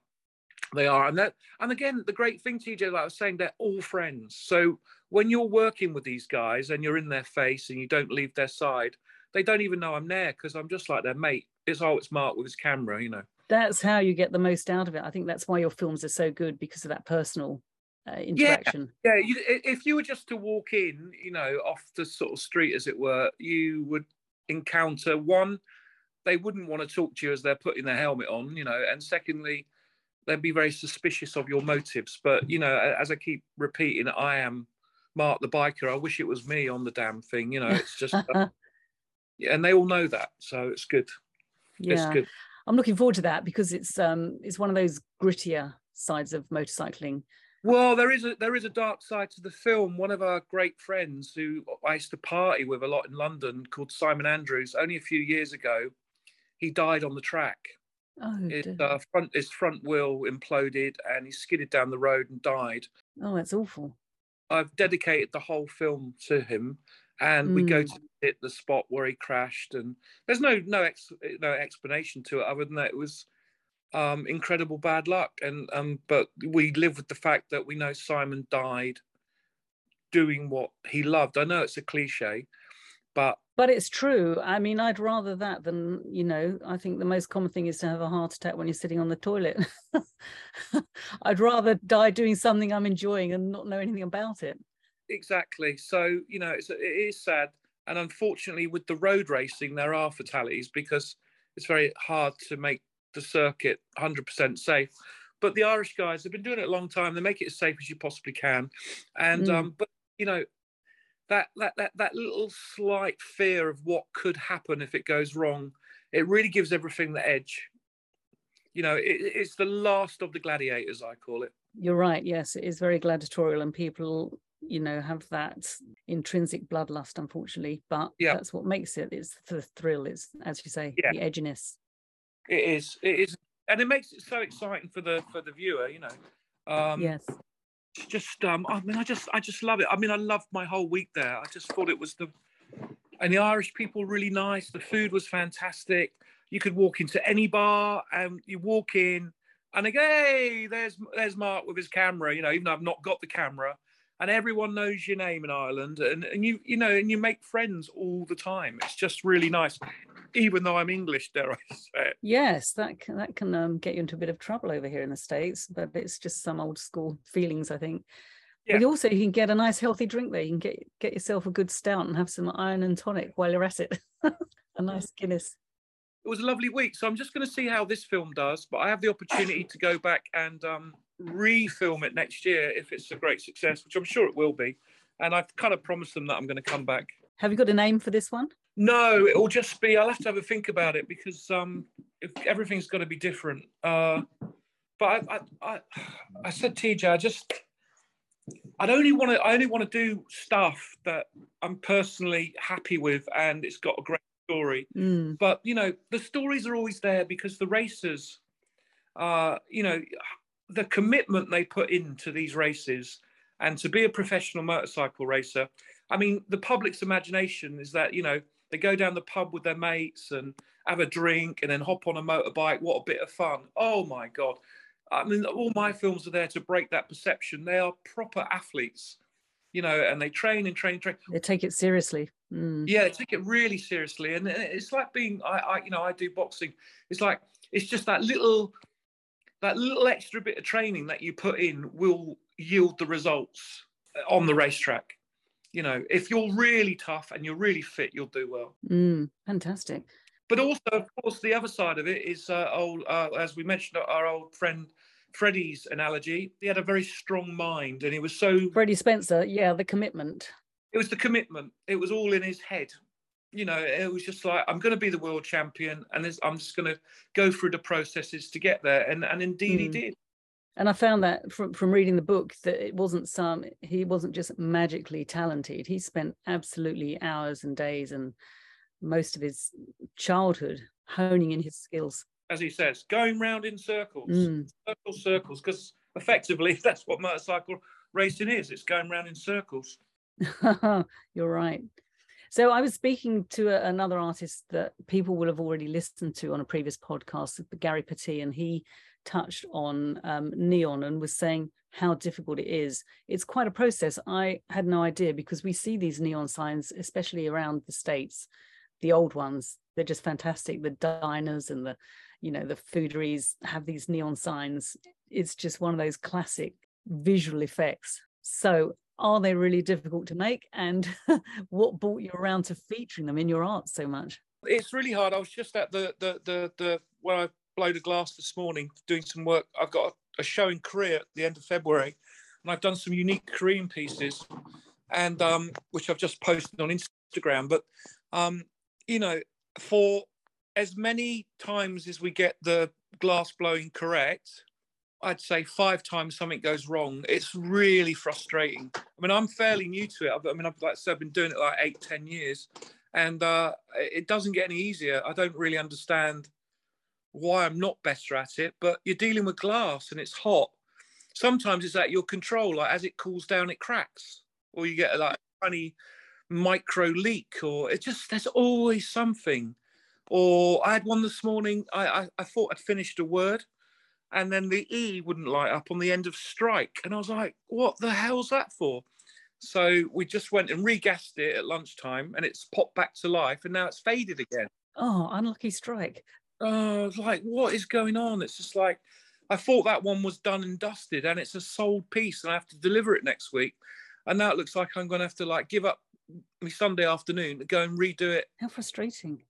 They are. And that and again, the great thing, TJ, like I was saying, they're all friends. So when you're working with these guys and you're in their face and you don't leave their side, they don't even know I'm there because I'm just like their mate. It's oh, it's Mark with his camera, you know. That's how you get the most out of it. I think that's why your films are so good because of that personal uh, interaction. Yeah, yeah. You, if you were just to walk in, you know, off the sort of street, as it were, you would encounter one they wouldn't want to talk to you as they're putting their helmet on, you know, and secondly, they'd be very suspicious of your motives. But you know, as I keep repeating, I am Mark the biker. I wish it was me on the damn thing. You know, it's just, uh, *laughs* yeah, and they all know that, so it's good. Yeah. It's good. I'm looking forward to that because it's um it's one of those grittier sides of motorcycling. Well, there is a there is a dark side to the film. One of our great friends who I used to party with a lot in London, called Simon Andrews, only a few years ago, he died on the track. Oh, his, uh, front his front wheel imploded and he skidded down the road and died. Oh, that's awful. I've dedicated the whole film to him, and mm. we go to hit the spot where he crashed, and there's no no ex, no explanation to it other than that it was um, incredible bad luck, and um, but we live with the fact that we know Simon died doing what he loved. I know it's a cliche, but but it's true. I mean i'd rather that than you know i think the most common thing is to have a heart attack when you're sitting on the toilet. *laughs* I'd rather die doing something i'm enjoying and not know anything about it. Exactly. So you know it's it is sad and unfortunately with the road racing there are fatalities because it's very hard to make the circuit 100% safe but the irish guys have been doing it a long time they make it as safe as you possibly can and mm. um but you know that that that that little slight fear of what could happen if it goes wrong, it really gives everything the edge. You know, it, it's the last of the gladiators, I call it. You're right. Yes, it is very gladiatorial, and people, you know, have that intrinsic bloodlust, unfortunately. But yeah. that's what makes it. It's the thrill. It's as you say, yeah. the edginess. It is. It is, and it makes it so exciting for the for the viewer. You know. Um, yes just um i mean i just i just love it i mean i loved my whole week there i just thought it was the and the irish people really nice the food was fantastic you could walk into any bar and you walk in and they go hey there's there's mark with his camera you know even though i've not got the camera and everyone knows your name in Ireland, and, and you you know, and you make friends all the time. It's just really nice, even though I'm English, dare I *laughs* say? Yes, that can, that can um, get you into a bit of trouble over here in the states, but it's just some old school feelings, I think. Yeah. But also, you can get a nice healthy drink there. You can get get yourself a good stout and have some iron and tonic while you're at it. *laughs* a nice Guinness. It was a lovely week, so I'm just going to see how this film does. But I have the opportunity to go back and um, refilm it next year if it's a great success, which I'm sure it will be. And I've kind of promised them that I'm going to come back. Have you got a name for this one? No, it'll just be. I'll have to have a think about it because um, if everything's got to be different. Uh, but I, I, I, I said TJ, I just, I only want to. I only want to do stuff that I'm personally happy with, and it's got a great story. Mm. But you know, the stories are always there because the racers, uh, you know, the commitment they put into these races and to be a professional motorcycle racer. I mean, the public's imagination is that, you know, they go down the pub with their mates and have a drink and then hop on a motorbike. What a bit of fun. Oh my God. I mean, all my films are there to break that perception. They are proper athletes, you know, and they train and train and train. They take it seriously. Mm. Yeah, they take it really seriously. And it's like being, I, I, you know, I do boxing. It's like, it's just that little that little extra bit of training that you put in will yield the results on the racetrack. You know, if you're really tough and you're really fit, you'll do well. Mm, fantastic. But also, of course, the other side of it is, uh, old, uh, as we mentioned, our old friend Freddie's analogy, he had a very strong mind, and he was so. Freddie Spencer, yeah, the commitment. It was the commitment. It was all in his head. You know, it was just like I'm going to be the world champion, and I'm just going to go through the processes to get there, and and indeed mm. he did. And I found that from from reading the book that it wasn't some he wasn't just magically talented. He spent absolutely hours and days and most of his childhood honing in his skills as he says, going round in circles, mm. circles, circles, because effectively *laughs* that's what motorcycle racing is. It's going round in circles. *laughs* You're right. So I was speaking to a, another artist that people will have already listened to on a previous podcast, Gary Petit, and he touched on um, neon and was saying how difficult it is. It's quite a process. I had no idea because we see these neon signs, especially around the states, the old ones. They're just fantastic. The diners and the you know the fooderies have these neon signs it's just one of those classic visual effects so are they really difficult to make? And *laughs* what brought you around to featuring them in your art so much? It's really hard. I was just at the the the, the where i blowed a glass this morning doing some work. I've got a show in korea at the end of february and i've done some unique korean pieces and um which i've just posted on instagram. But um you know for as many times as we get the glass blowing correct, I'd say five times something goes wrong. It's really frustrating. I mean, I'm fairly new to it. I mean, I've like I said, I've been doing it like eight, ten years, and uh, it doesn't get any easier. I don't really understand why I'm not better at it. But you're dealing with glass and it's hot. Sometimes it's at your control. Like as it cools down, it cracks, or you get a like funny micro leak, or it just there's always something. Or I had one this morning, I, I, I thought I'd finished a word and then the E wouldn't light up on the end of strike. And I was like, what the hell's that for? So we just went and regassed it at lunchtime and it's popped back to life and now it's faded again. Oh, unlucky strike. Oh, like, what is going on? It's just like, I thought that one was done and dusted and it's a sold piece and I have to deliver it next week. And now it looks like I'm going to have to like give up my Sunday afternoon to go and redo it. How frustrating.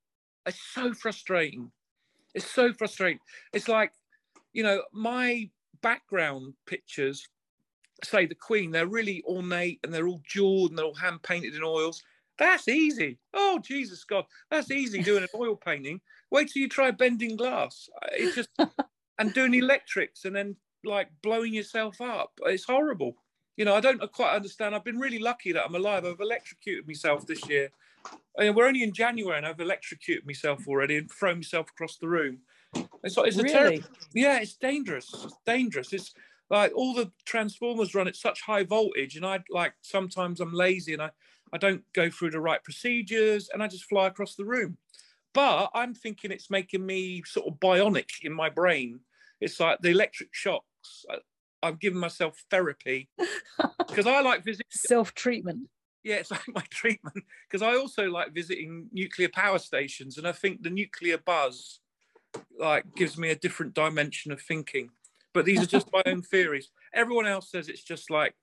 It's so frustrating. It's so frustrating. It's like, you know, my background pictures, say the Queen, they're really ornate and they're all jeweled and they're all hand painted in oils. That's easy. Oh, Jesus God, that's easy doing an oil painting. Wait till you try bending glass. Uh, it's just, *laughs* and doing electrics and then like blowing yourself up. It's horrible. You know, I don't quite understand. I've been really lucky that I'm alive. I've electrocuted myself this year I mean, we're only in January and I've electrocuted myself already and thrown myself across the room. It's, it's really? a terrible, yeah, it's dangerous. It's dangerous. It's like all the transformers run at such high voltage, and I like sometimes I'm lazy and I I don't go through the right procedures and I just fly across the room. But I'm thinking it's making me sort of bionic in my brain. It's like the electric shocks. I, I've given myself therapy *laughs* because I like visiting self treatment yeah, it's *laughs* like my treatment because I also like visiting nuclear power stations, and I think the nuclear buzz like gives me a different dimension of thinking. But these are just my own *laughs* theories. Everyone else says it's just like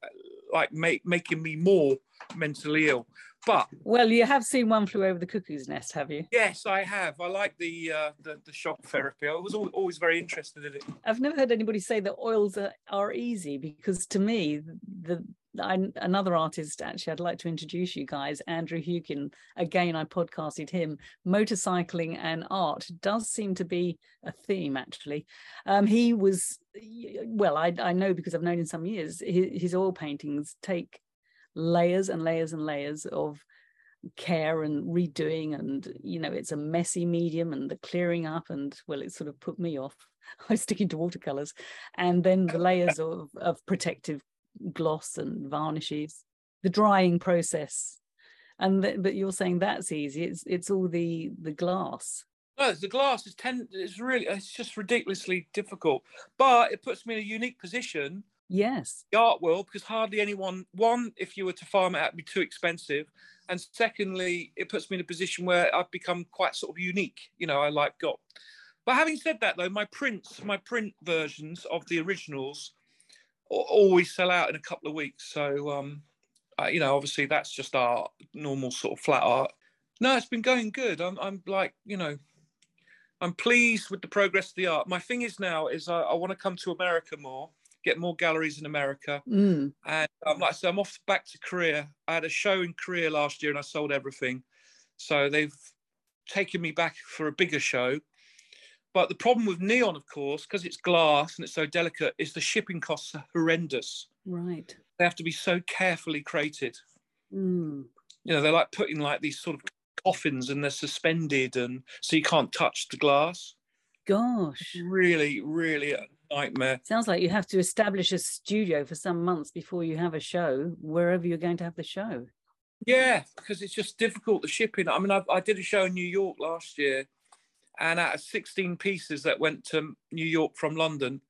like make, making me more mentally ill. But well, you have seen one flew over the cuckoo's nest, have you? Yes, I have. I like the uh, the, the shock therapy. I was always very interested in it. I've never heard anybody say that oils are, are easy because to me the I, another artist actually I'd like to introduce you guys Andrew Hukin again I podcasted him. Motorcycling and art does seem to be a theme actually. Um, he was well I, I know because I've known him some years. His, his oil paintings take layers and layers and layers of care and redoing and you know it's a messy medium and the clearing up and well it sort of put me off. *laughs* I was sticking to watercolors. And then the layers of, of protective gloss and varnishes, the drying process. And th- but you're saying that's easy. It's it's all the the glass. No, the glass is ten. It's really it's just ridiculously difficult, but it puts me in a unique position. Yes, the art world because hardly anyone. One, if you were to farm it, it'd be too expensive, and secondly, it puts me in a position where I've become quite sort of unique. You know, I like got. But having said that, though, my prints, my print versions of the originals always sell out in a couple of weeks. So, um, uh, you know, obviously that's just our normal sort of flat art. No, it's been going good. I'm, I'm like, you know, I'm pleased with the progress of the art. My thing is now is I, I want to come to America more, get more galleries in America, Mm. and um, like I said, I'm off back to Korea. I had a show in Korea last year, and I sold everything. So they've taken me back for a bigger show. But the problem with neon, of course, because it's glass and it's so delicate, is the shipping costs are horrendous. Right. They have to be so carefully created. Mm. You know, they're like putting like these sort of coffins and they're suspended, and so you can't touch the glass. Gosh. Really, really a nightmare. Sounds like you have to establish a studio for some months before you have a show, wherever you're going to have the show. Yeah, because it's just difficult the shipping. I mean, I, I did a show in New York last year, and out of 16 pieces that went to New York from London,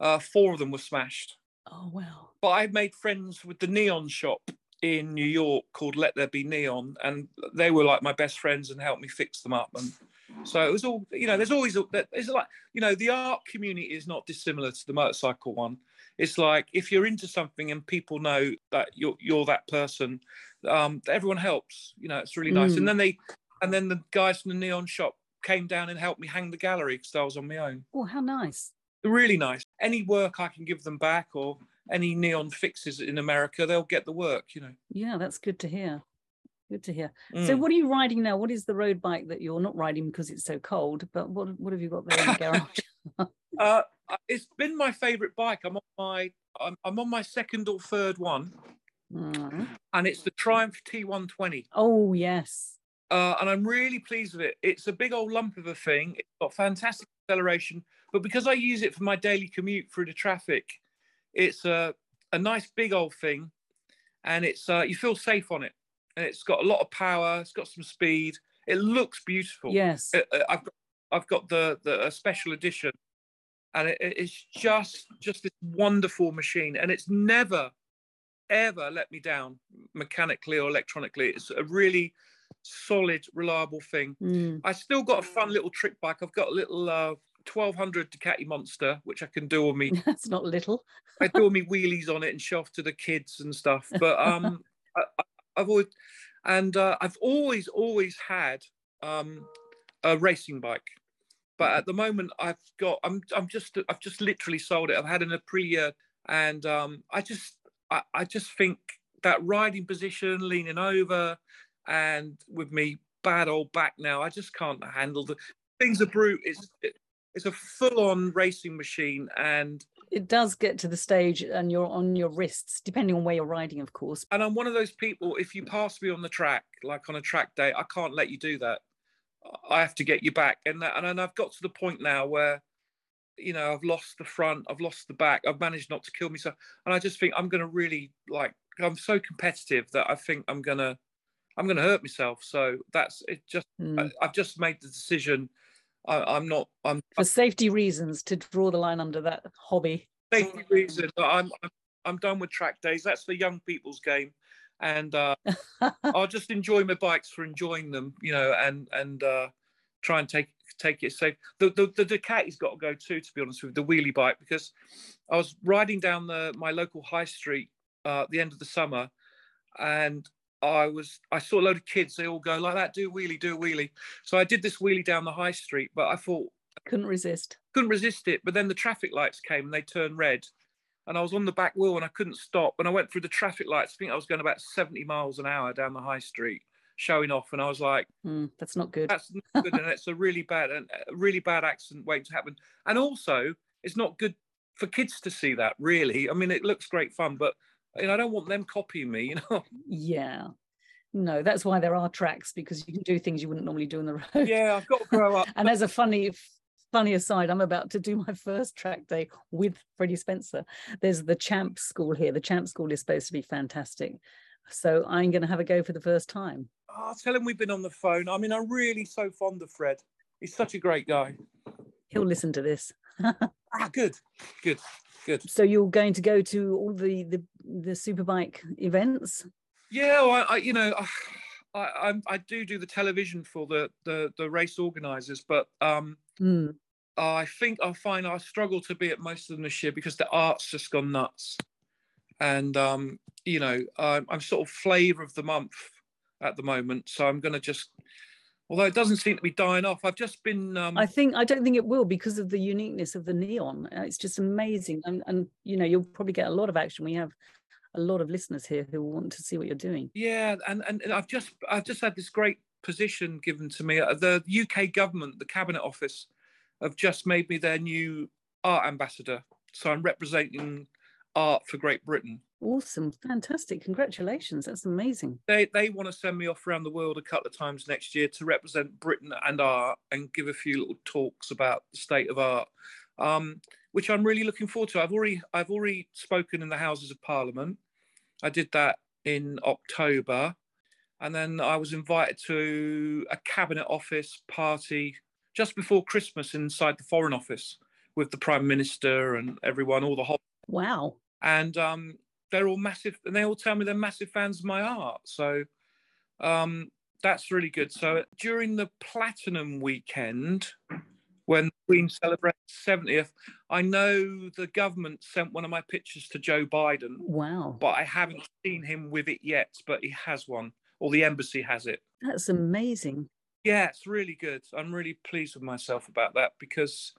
uh, four of them were smashed. Oh, wow. But I made friends with the neon shop in New York called Let There Be Neon, and they were like my best friends and helped me fix them up. And so it was all, you know, there's always, a, there's like, you know, the art community is not dissimilar to the motorcycle one. It's like if you're into something and people know that you're you're that person, um, everyone helps. You know, it's really nice. Mm. And then they, and then the guys from the neon shop came down and helped me hang the gallery because I was on my own. Oh, how nice. Really nice. Any work I can give them back or any neon fixes in America, they'll get the work. You know. Yeah, that's good to hear. Good to hear. So, Mm. what are you riding now? What is the road bike that you're not riding because it's so cold? But what what have you got there in the garage? *laughs* *laughs* Uh, it's been my favourite bike. I'm on my I'm, I'm on my second or third one, Mm. and it's the Triumph T120. Oh yes. Uh, and I'm really pleased with it. It's a big old lump of a thing. It's got fantastic acceleration, but because I use it for my daily commute through the traffic, it's a a nice big old thing, and it's uh, you feel safe on it, and it's got a lot of power. It's got some speed. It looks beautiful. Yes. Uh, uh, I've got I've got the the special edition, and it, it- it's just just this wonderful machine, and it's never ever let me down mechanically or electronically. It's a really solid, reliable thing. Mm. I still got a fun little trick bike. I've got a little uh, 1200 Ducati Monster, which I can do all me. *laughs* That's not little. *laughs* I do all me wheelies on it and show off to the kids and stuff. But um, *laughs* I, I've always and uh, I've always always had um, a racing bike. But at the moment, I've got I'm I'm just I've just literally sold it. I've had an Aprilia, and um, I just I, I just think that riding position, leaning over, and with me bad old back now, I just can't handle the things are brute. It's it, it's a full-on racing machine, and It does get to the stage, and you're on your wrists, depending on where you're riding, of course. and I'm one of those people. If you pass me on the track, like on a track day, I can't let you do that. I have to get you back, and that, and I've got to the point now where, you know, I've lost the front, I've lost the back, I've managed not to kill myself, and I just think I'm going to really like. I'm so competitive that I think I'm gonna, I'm gonna hurt myself. So that's it. Just Mm. I, I've just made the decision. I, I'm not. I'm For safety reasons, to draw the line under that hobby. safety reason. I'm, I'm I'm done with track days. That's the young people's game, and uh, *laughs* I'll just enjoy my bikes for enjoying them, you know, and and uh, try and take take it safe. The, the the Ducati's got to go too, to be honest with you, the wheelie bike, because I was riding down the my local high street uh, at the end of the summer, and I was I saw a load of kids. They all go like that, do a wheelie, do a wheelie. So I did this wheelie down the high street, but I thought Couldn't resist. couldn't resist it. But then the traffic lights came and they turned red. And I was on the back wheel and I couldn't stop. And I went through the traffic lights. I think I was going about 70 miles an hour down the high street, showing off. And I was like, Mm, that's not good. that's not good. and it's a really bad, and a really bad accident waiting to happen. And also, it's not good for kids to see that, really. I mean, it looks great fun, but you know, I don't want them copying me, you know. *laughs* Yeah. No, that's why there are tracks because you can do things you wouldn't normally do on the *laughs* road. yeah, I've got to grow up. and as a funny funny aside i'm about to do my first track day with freddie spencer there's the champ school here the champ school is supposed to be fantastic so i'm going to have a go for the first time Oh, tell him we've been on the phone. I mean, I'm really so fond of Fred. He's such a great guy. he'll listen to this Ah, good, good, good. so you're going to go to all the the, the superbike events Yeah, well, I, I you know, I, I I do do the television for the the the race organisers, but um, Hmm. I think I find I struggle to be at most of them this year because the art's just gone nuts, and um, you know, I'm, I'm sort of flavour of the month at the moment, so I'm going to just although it doesn't seem to be dying off. I've just been. Um, I think I don't think it will because of the uniqueness of the neon. Uh, It's just amazing, and and you know you'll probably get a lot of action. We have a lot of listeners here who want to see what you're doing. yeah, and, and I've just I've just had this great position given to me. Uh, The UK government, the Cabinet Office, have just made me their new art ambassador. So I'm representing art for Great Britain. Awesome, fantastic, congratulations! That's amazing. They they want to send me off around the world a couple of times next year to represent Britain and art and give a few little talks about the state of art, um, which I'm really looking forward to. I've already I've already spoken in the Houses of Parliament. I did that in October, and then I was invited to a cabinet office party just before Christmas inside the Foreign Office with the Prime Minister and everyone, all the whole Wow, and um, they're all massive, and they all tell me they're massive fans of my art. So um, that's really good. So during the Platinum weekend, when the Queen celebrates 70th, I know the government sent one of my pictures to Joe Biden, wow, but I haven't seen him with it yet. But he has one, or the embassy has it. that's amazing. Yeah, it's really good. I'm really pleased with myself about that because,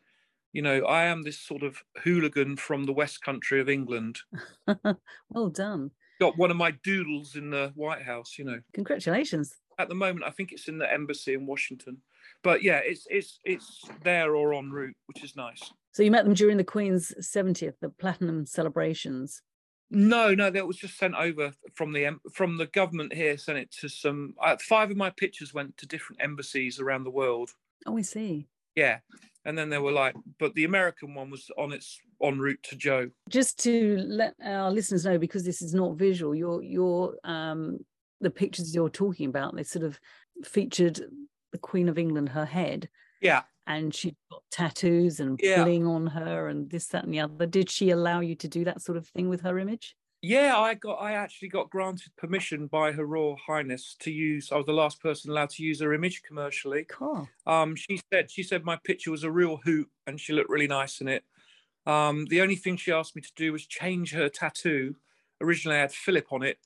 you know, I am this sort of hooligan from the West Country of England. *laughs* well done. Got one of my doodles in the White House, you know. Congratulations. At the moment, I think it's in the embassy in Washington. But yeah, it's it's it's there or en route, which is nice. So you met them during the Queen's 70th, the Platinum celebrations. No, no, that was just sent over from the from the government here. Sent it to some. Uh, five of my pictures went to different embassies around the world. Oh, I see. Yeah, and then they were like, but the American one was on its en route to Joe. Just to let our listeners know, because this is not visual, your your um the pictures you're talking about, they sort of featured the Queen of England, her head, Yeah, and she'd got tattoos and Yeah. bling on her and this, that, and the other. Did she allow you to do that sort of thing with her image? Yeah. I got I actually got granted permission by Her Royal Highness to use. I was the last person allowed to use her image commercially. Cool. Um, she said she said my picture was a real hoot and she looked really nice in it. Um, the only thing she asked me to do was change her tattoo. Originally, I had Philip on it,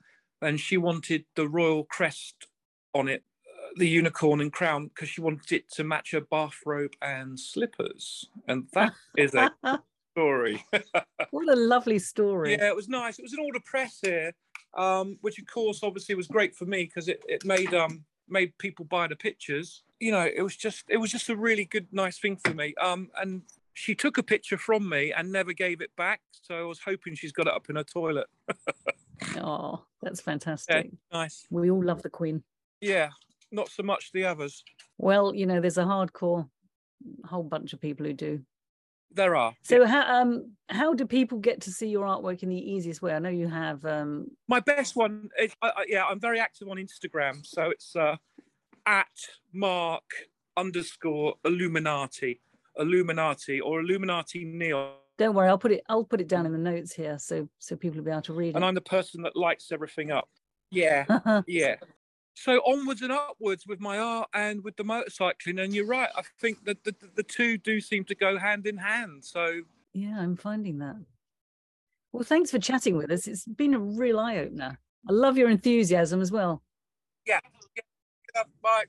and she wanted the royal crest on it, uh, the unicorn and crown, because she wanted it to match her bathrobe and slippers. And that *laughs* is a story. *laughs* what a lovely story. Yeah, it was nice. It was an order press here, um, which of course obviously was great for me because it, it made um made people buy the pictures. You know, it was just it was just a really good, nice thing for me. Um, and she took a picture from me and never gave it back. So I was hoping she's got it up in her toilet. *laughs* Oh, that's Yeah, fantastic. nice. We all love the Queen. Yeah, not so much the others. Well, you know, there's a hardcore whole bunch of people who do. There are. So how um how do people get to see your artwork in the easiest way? I know you have um My best one, is, I, I, yeah, I'm very active on Instagram, so it's uh, at Mark underscore Illuminati, Illuminati or Illuminati Neon, don't worry, I'll put it I'll put it down in the notes here so so people will be able to read it. and it. I'm the person that lights everything up. Yeah, *laughs* yeah. So onwards and upwards with my art and with the motorcycling, and you're right. I think that the, the, two do seem to go hand in hand. So yeah, I'm finding that. Well, thanks for chatting with us. It's been a real eye opener. I love your enthusiasm as well. yeah, yeah. Bye.